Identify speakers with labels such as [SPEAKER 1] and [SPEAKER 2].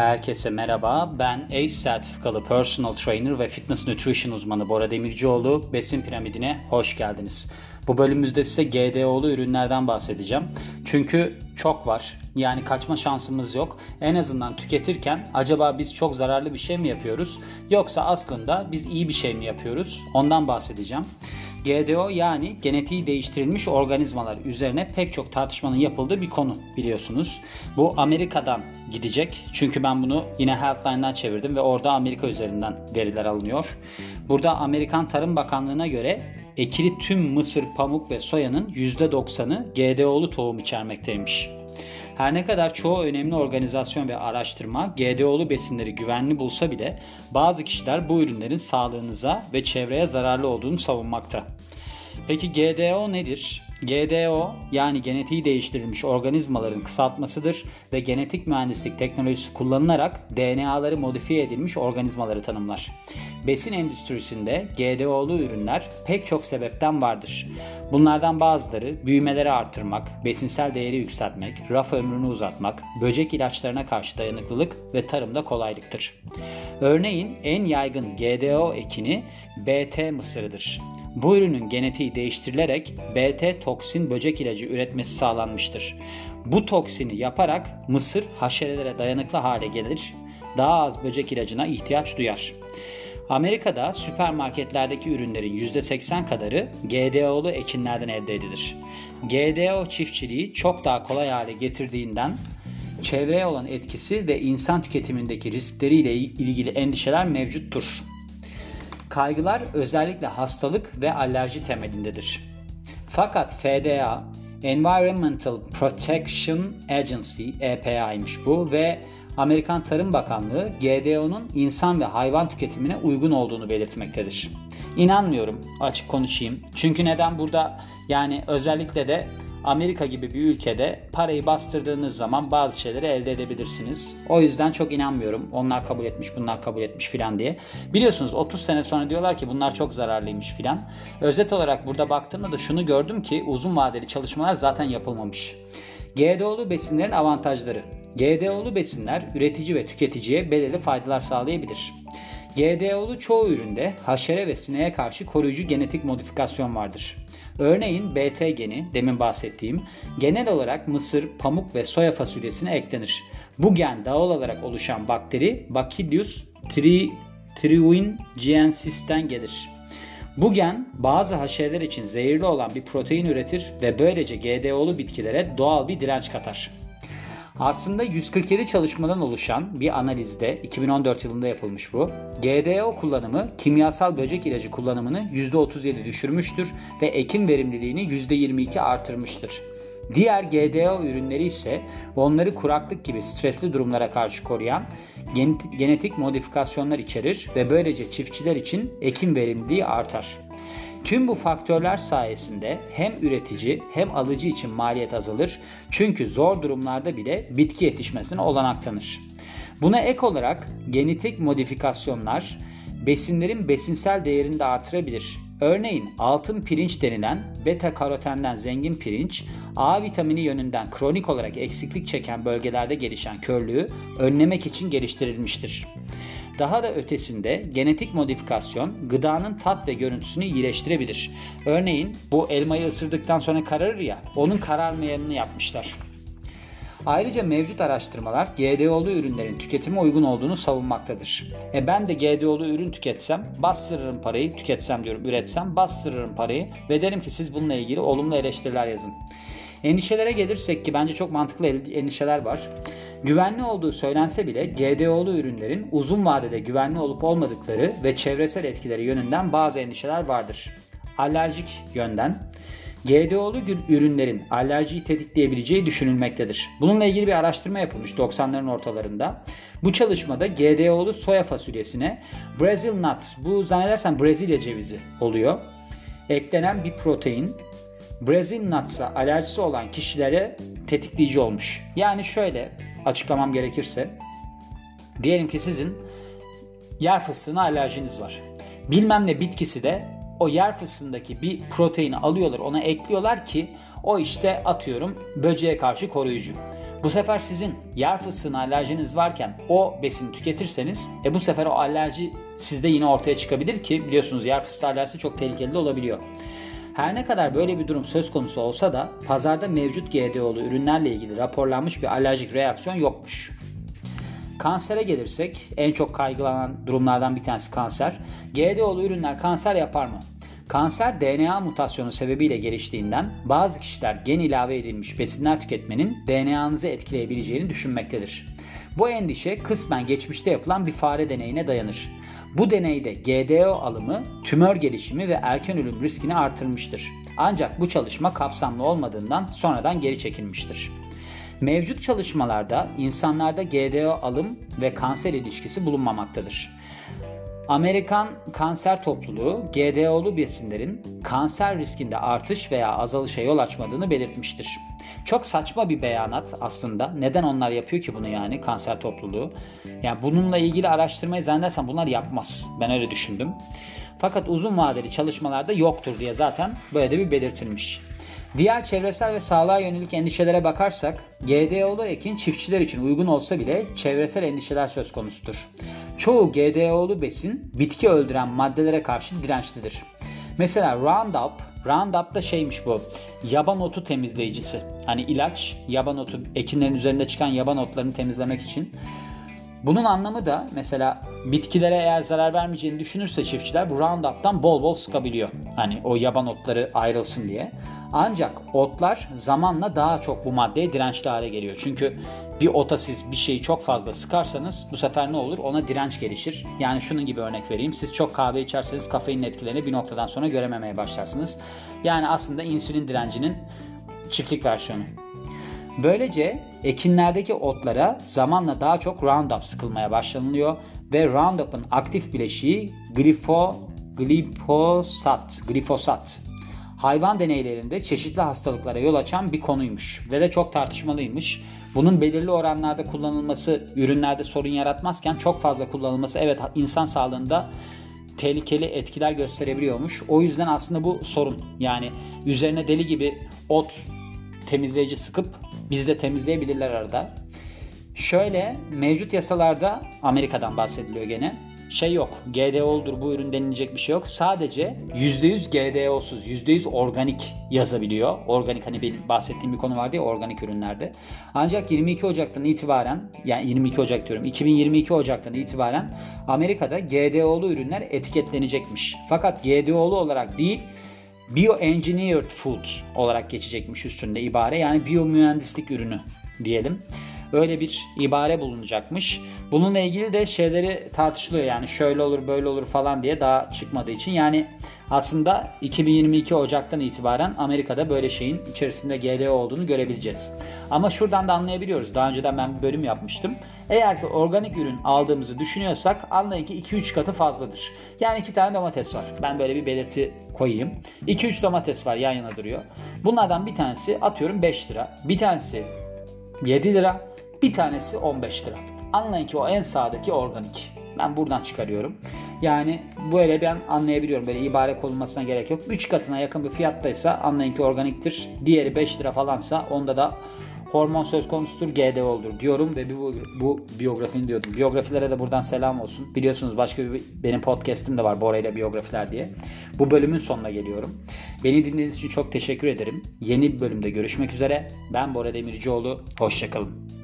[SPEAKER 1] Herkese merhaba. Ben ACE sertifikalı personal trainer ve fitness nutrition uzmanı Bora Demircioğlu. Besin piramidine hoş geldiniz. Bu bölümümüzde size GDO'lu ürünlerden bahsedeceğim. Çünkü çok var. Yani kaçma şansımız yok. En azından tüketirken acaba biz çok zararlı bir şey mi yapıyoruz? Yoksa aslında biz iyi bir şey mi yapıyoruz? Ondan bahsedeceğim. GDO yani genetiği değiştirilmiş organizmalar üzerine pek çok tartışmanın yapıldığı bir konu biliyorsunuz. Bu Amerika'dan gidecek. Çünkü ben bunu yine Healthline'dan çevirdim ve orada Amerika üzerinden veriler alınıyor. Burada Amerikan Tarım Bakanlığı'na göre ekili tüm mısır, pamuk ve soyanın %90'ı GDO'lu tohum içermekteymiş. Her ne kadar çoğu önemli organizasyon ve araştırma GDO'lu besinleri güvenli bulsa bile bazı kişiler bu ürünlerin sağlığınıza ve çevreye zararlı olduğunu savunmakta. Peki GDO nedir? GDO yani genetiği değiştirilmiş organizmaların kısaltmasıdır ve genetik mühendislik teknolojisi kullanılarak DNA'ları modifiye edilmiş organizmaları tanımlar. Besin endüstrisinde GDO'lu ürünler pek çok sebepten vardır. Bunlardan bazıları büyümeleri artırmak, besinsel değeri yükseltmek, raf ömrünü uzatmak, böcek ilaçlarına karşı dayanıklılık ve tarımda kolaylıktır. Örneğin en yaygın GDO ekini BT mısırıdır. Bu ürünün genetiği değiştirilerek BT toksin böcek ilacı üretmesi sağlanmıştır. Bu toksini yaparak mısır haşerelere dayanıklı hale gelir, daha az böcek ilacına ihtiyaç duyar. Amerika'da süpermarketlerdeki ürünlerin %80 kadarı GDO'lu ekinlerden elde edilir. GDO çiftçiliği çok daha kolay hale getirdiğinden çevreye olan etkisi ve insan tüketimindeki riskleriyle ilgili endişeler mevcuttur. Kaygılar özellikle hastalık ve alerji temelindedir. Fakat FDA Environmental Protection Agency EPA'ymış bu ve Amerikan Tarım Bakanlığı GDO'nun insan ve hayvan tüketimine uygun olduğunu belirtmektedir. İnanmıyorum açık konuşayım. Çünkü neden burada yani özellikle de Amerika gibi bir ülkede parayı bastırdığınız zaman bazı şeyleri elde edebilirsiniz. O yüzden çok inanmıyorum. Onlar kabul etmiş, bunlar kabul etmiş filan diye. Biliyorsunuz 30 sene sonra diyorlar ki bunlar çok zararlıymış filan. Özet olarak burada baktığımda da şunu gördüm ki uzun vadeli çalışmalar zaten yapılmamış. GDO'lu besinlerin avantajları. GDO'lu besinler üretici ve tüketiciye belirli faydalar sağlayabilir. GDO'lu çoğu üründe haşere ve sineğe karşı koruyucu genetik modifikasyon vardır. Örneğin BT geni, demin bahsettiğim, genel olarak mısır, pamuk ve soya fasulyesine eklenir. Bu gen doğal olarak oluşan bakteri Bacillus tri, triuingiensis'ten gelir. Bu gen bazı haşereler için zehirli olan bir protein üretir ve böylece GDO'lu bitkilere doğal bir direnç katar. Aslında 147 çalışmadan oluşan bir analizde 2014 yılında yapılmış bu. GDO kullanımı kimyasal böcek ilacı kullanımını %37 düşürmüştür ve ekim verimliliğini %22 artırmıştır. Diğer GDO ürünleri ise onları kuraklık gibi stresli durumlara karşı koruyan genetik modifikasyonlar içerir ve böylece çiftçiler için ekim verimliliği artar. Tüm bu faktörler sayesinde hem üretici hem alıcı için maliyet azalır çünkü zor durumlarda bile bitki yetişmesine olanak tanır. Buna ek olarak genetik modifikasyonlar besinlerin besinsel değerini de artırabilir. Örneğin altın pirinç denilen beta karotenden zengin pirinç A vitamini yönünden kronik olarak eksiklik çeken bölgelerde gelişen körlüğü önlemek için geliştirilmiştir. Daha da ötesinde genetik modifikasyon gıdanın tat ve görüntüsünü iyileştirebilir. Örneğin bu elmayı ısırdıktan sonra kararır ya onun kararmayanını yapmışlar. Ayrıca mevcut araştırmalar GDO'lu ürünlerin tüketime uygun olduğunu savunmaktadır. E ben de GDO'lu ürün tüketsem, bastırırım parayı, tüketsem diyorum, üretsem bastırırım parayı ve derim ki siz bununla ilgili olumlu eleştiriler yazın. Endişelere gelirsek ki bence çok mantıklı endişeler var. Güvenli olduğu söylense bile GDO'lu ürünlerin uzun vadede güvenli olup olmadıkları ve çevresel etkileri yönünden bazı endişeler vardır. Alerjik yönden GDO'lu ürünlerin alerjiyi tetikleyebileceği düşünülmektedir. Bununla ilgili bir araştırma yapılmış 90'ların ortalarında. Bu çalışmada GDO'lu soya fasulyesine Brazil nuts, bu zannedersem Brezilya cevizi oluyor. Eklenen bir protein Brazil nuts'a alerjisi olan kişilere tetikleyici olmuş. Yani şöyle açıklamam gerekirse diyelim ki sizin yer fıstığına alerjiniz var. Bilmem ne bitkisi de o yer fıstığındaki bir proteini alıyorlar ona ekliyorlar ki o işte atıyorum böceğe karşı koruyucu. Bu sefer sizin yer fıstığına alerjiniz varken o besini tüketirseniz e bu sefer o alerji sizde yine ortaya çıkabilir ki biliyorsunuz yer fıstığı alerjisi çok tehlikeli olabiliyor. Her ne kadar böyle bir durum söz konusu olsa da pazarda mevcut GDO'lu ürünlerle ilgili raporlanmış bir alerjik reaksiyon yokmuş. Kansere gelirsek en çok kaygılanan durumlardan bir tanesi kanser. GDO'lu ürünler kanser yapar mı? Kanser DNA mutasyonu sebebiyle geliştiğinden bazı kişiler gen ilave edilmiş besinler tüketmenin DNA'nızı etkileyebileceğini düşünmektedir. Bu endişe kısmen geçmişte yapılan bir fare deneyine dayanır. Bu deneyde GDO alımı tümör gelişimi ve erken ölüm riskini artırmıştır. Ancak bu çalışma kapsamlı olmadığından sonradan geri çekilmiştir. Mevcut çalışmalarda insanlarda GDO alım ve kanser ilişkisi bulunmamaktadır. Amerikan Kanser Topluluğu GDO'lu besinlerin kanser riskinde artış veya azalışa yol açmadığını belirtmiştir. Çok saçma bir beyanat aslında. Neden onlar yapıyor ki bunu yani kanser topluluğu? Yani bununla ilgili araştırmayı zannedersem bunlar yapmaz. Ben öyle düşündüm. Fakat uzun vadeli çalışmalarda yoktur diye zaten böyle de bir belirtilmiş. Diğer çevresel ve sağlığa yönelik endişelere bakarsak GDO'lu ekin çiftçiler için uygun olsa bile çevresel endişeler söz konusudur. Çoğu GDO'lu besin bitki öldüren maddelere karşı dirençlidir. Mesela Roundup, Roundup da şeymiş bu yaban otu temizleyicisi. Hani ilaç yaban otu ekinlerin üzerinde çıkan yaban otlarını temizlemek için. Bunun anlamı da mesela bitkilere eğer zarar vermeyeceğini düşünürse çiftçiler bu Roundup'tan bol bol sıkabiliyor. Hani o yaban otları ayrılsın diye. Ancak otlar zamanla daha çok bu maddeye dirençli hale geliyor. Çünkü bir ota siz bir şeyi çok fazla sıkarsanız bu sefer ne olur? Ona direnç gelişir. Yani şunun gibi örnek vereyim. Siz çok kahve içerseniz kafeinin etkilerini bir noktadan sonra görememeye başlarsınız. Yani aslında insülin direncinin çiftlik versiyonu. Böylece ekinlerdeki otlara zamanla daha çok Roundup sıkılmaya başlanılıyor ve Roundup'ın aktif bileşiği glifo, glifosat, glifosat hayvan deneylerinde çeşitli hastalıklara yol açan bir konuymuş ve de çok tartışmalıymış. Bunun belirli oranlarda kullanılması ürünlerde sorun yaratmazken çok fazla kullanılması evet insan sağlığında tehlikeli etkiler gösterebiliyormuş. O yüzden aslında bu sorun. Yani üzerine deli gibi ot temizleyici sıkıp biz de temizleyebilirler arada. Şöyle mevcut yasalarda Amerika'dan bahsediliyor gene şey yok. GDO'dur bu ürün denilecek bir şey yok. Sadece %100 GDO'suz, %100 organik yazabiliyor. Organik hani benim bahsettiğim bir konu vardı ya organik ürünlerde. Ancak 22 Ocak'tan itibaren yani 22 Ocak diyorum 2022 Ocak'tan itibaren Amerika'da GDO'lu ürünler etiketlenecekmiş. Fakat GDO'lu olarak değil Bioengineered Food olarak geçecekmiş üstünde ibare. Yani biyomühendislik ürünü diyelim. Öyle bir ibare bulunacakmış. Bununla ilgili de şeyleri tartışılıyor yani şöyle olur böyle olur falan diye daha çıkmadığı için. Yani aslında 2022 Ocak'tan itibaren Amerika'da böyle şeyin içerisinde GDO olduğunu görebileceğiz. Ama şuradan da anlayabiliyoruz. Daha önceden ben bir bölüm yapmıştım. Eğer ki organik ürün aldığımızı düşünüyorsak anlayın ki 2-3 katı fazladır. Yani 2 tane domates var. Ben böyle bir belirti koyayım. 2-3 domates var yan yana duruyor. Bunlardan bir tanesi atıyorum 5 lira. Bir tanesi 7 lira. Bir tanesi 15 lira. Anlayın ki o en sağdaki organik. Ben buradan çıkarıyorum. Yani böyle ben anlayabiliyorum. Böyle ibare konulmasına gerek yok. 3 katına yakın bir fiyattaysa anlayın ki organiktir. Diğeri 5 lira falansa onda da hormon söz konusudur GDO olur diyorum ve bu, bu biyografini diyordum. Biyografilere de buradan selam olsun. Biliyorsunuz başka bir benim podcast'im de var Bora ile biyografiler diye. Bu bölümün sonuna geliyorum. Beni dinlediğiniz için çok teşekkür ederim. Yeni bir bölümde görüşmek üzere. Ben Bora Demircioğlu. Hoşçakalın.